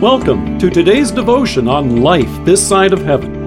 Welcome to today's devotion on life this side of heaven.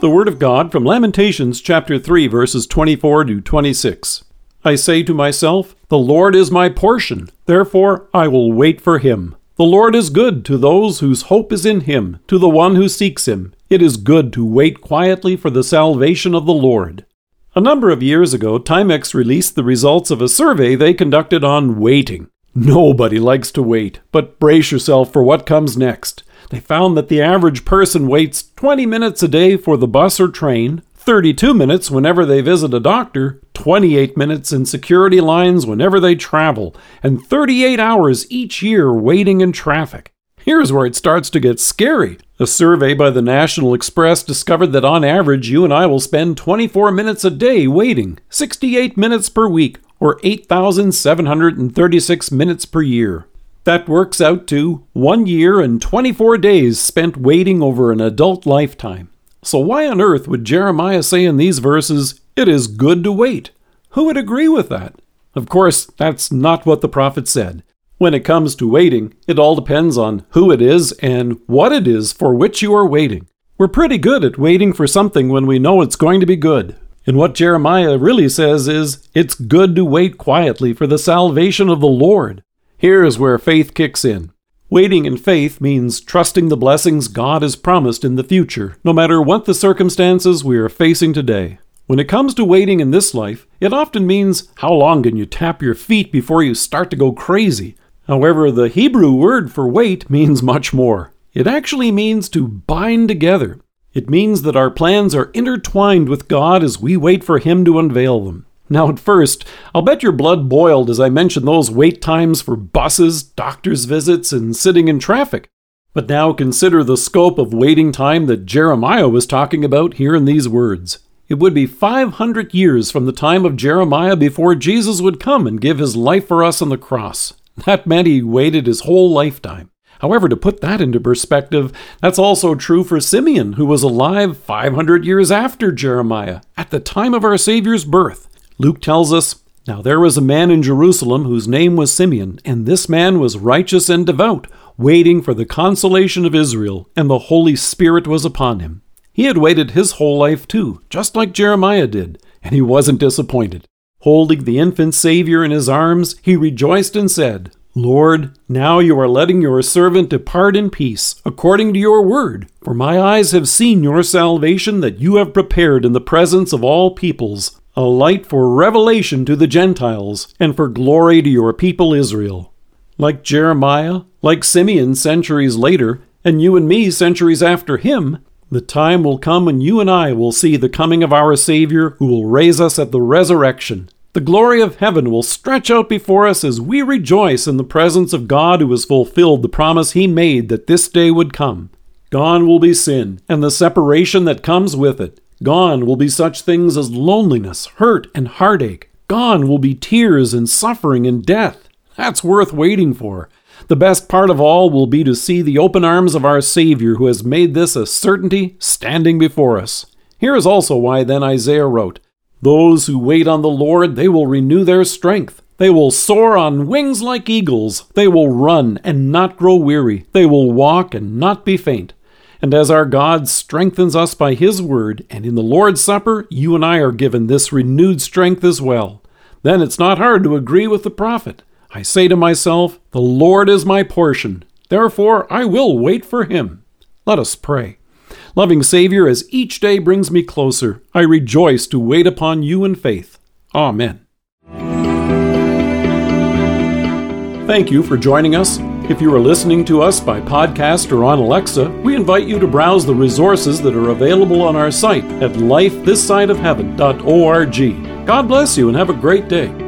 The Word of God from Lamentations chapter 3, verses 24 to 26. I say to myself, The Lord is my portion, therefore I will wait for him. The Lord is good to those whose hope is in him, to the one who seeks him. It is good to wait quietly for the salvation of the Lord. A number of years ago, Timex released the results of a survey they conducted on waiting. Nobody likes to wait, but brace yourself for what comes next. They found that the average person waits 20 minutes a day for the bus or train, 32 minutes whenever they visit a doctor, 28 minutes in security lines whenever they travel, and 38 hours each year waiting in traffic. Here's where it starts to get scary. A survey by the National Express discovered that on average you and I will spend 24 minutes a day waiting, 68 minutes per week, or 8,736 minutes per year. That works out to one year and 24 days spent waiting over an adult lifetime. So, why on earth would Jeremiah say in these verses, It is good to wait? Who would agree with that? Of course, that's not what the prophet said. When it comes to waiting, it all depends on who it is and what it is for which you are waiting. We're pretty good at waiting for something when we know it's going to be good. And what Jeremiah really says is, it's good to wait quietly for the salvation of the Lord. Here's where faith kicks in. Waiting in faith means trusting the blessings God has promised in the future, no matter what the circumstances we are facing today. When it comes to waiting in this life, it often means how long can you tap your feet before you start to go crazy. However, the Hebrew word for wait means much more. It actually means to bind together. It means that our plans are intertwined with God as we wait for Him to unveil them. Now, at first, I'll bet your blood boiled as I mentioned those wait times for buses, doctor's visits, and sitting in traffic. But now consider the scope of waiting time that Jeremiah was talking about here in these words. It would be 500 years from the time of Jeremiah before Jesus would come and give his life for us on the cross. That meant he waited his whole lifetime. However, to put that into perspective, that's also true for Simeon, who was alive 500 years after Jeremiah, at the time of our Savior's birth. Luke tells us, Now there was a man in Jerusalem whose name was Simeon, and this man was righteous and devout, waiting for the consolation of Israel, and the Holy Spirit was upon him. He had waited his whole life too, just like Jeremiah did, and he wasn't disappointed. Holding the infant Savior in his arms, he rejoiced and said, Lord, now you are letting your servant depart in peace, according to your word. For my eyes have seen your salvation that you have prepared in the presence of all peoples, a light for revelation to the Gentiles, and for glory to your people Israel. Like Jeremiah, like Simeon centuries later, and you and me centuries after him, the time will come when you and I will see the coming of our Savior who will raise us at the resurrection. The glory of heaven will stretch out before us as we rejoice in the presence of God who has fulfilled the promise he made that this day would come. Gone will be sin and the separation that comes with it. Gone will be such things as loneliness, hurt, and heartache. Gone will be tears and suffering and death. That's worth waiting for. The best part of all will be to see the open arms of our Savior who has made this a certainty standing before us. Here is also why then Isaiah wrote, those who wait on the Lord, they will renew their strength. They will soar on wings like eagles. They will run and not grow weary. They will walk and not be faint. And as our God strengthens us by His word, and in the Lord's Supper, you and I are given this renewed strength as well. Then it's not hard to agree with the prophet. I say to myself, The Lord is my portion. Therefore, I will wait for Him. Let us pray. Loving Savior, as each day brings me closer, I rejoice to wait upon you in faith. Amen. Thank you for joining us. If you are listening to us by podcast or on Alexa, we invite you to browse the resources that are available on our site at lifethissideofheaven.org. God bless you and have a great day.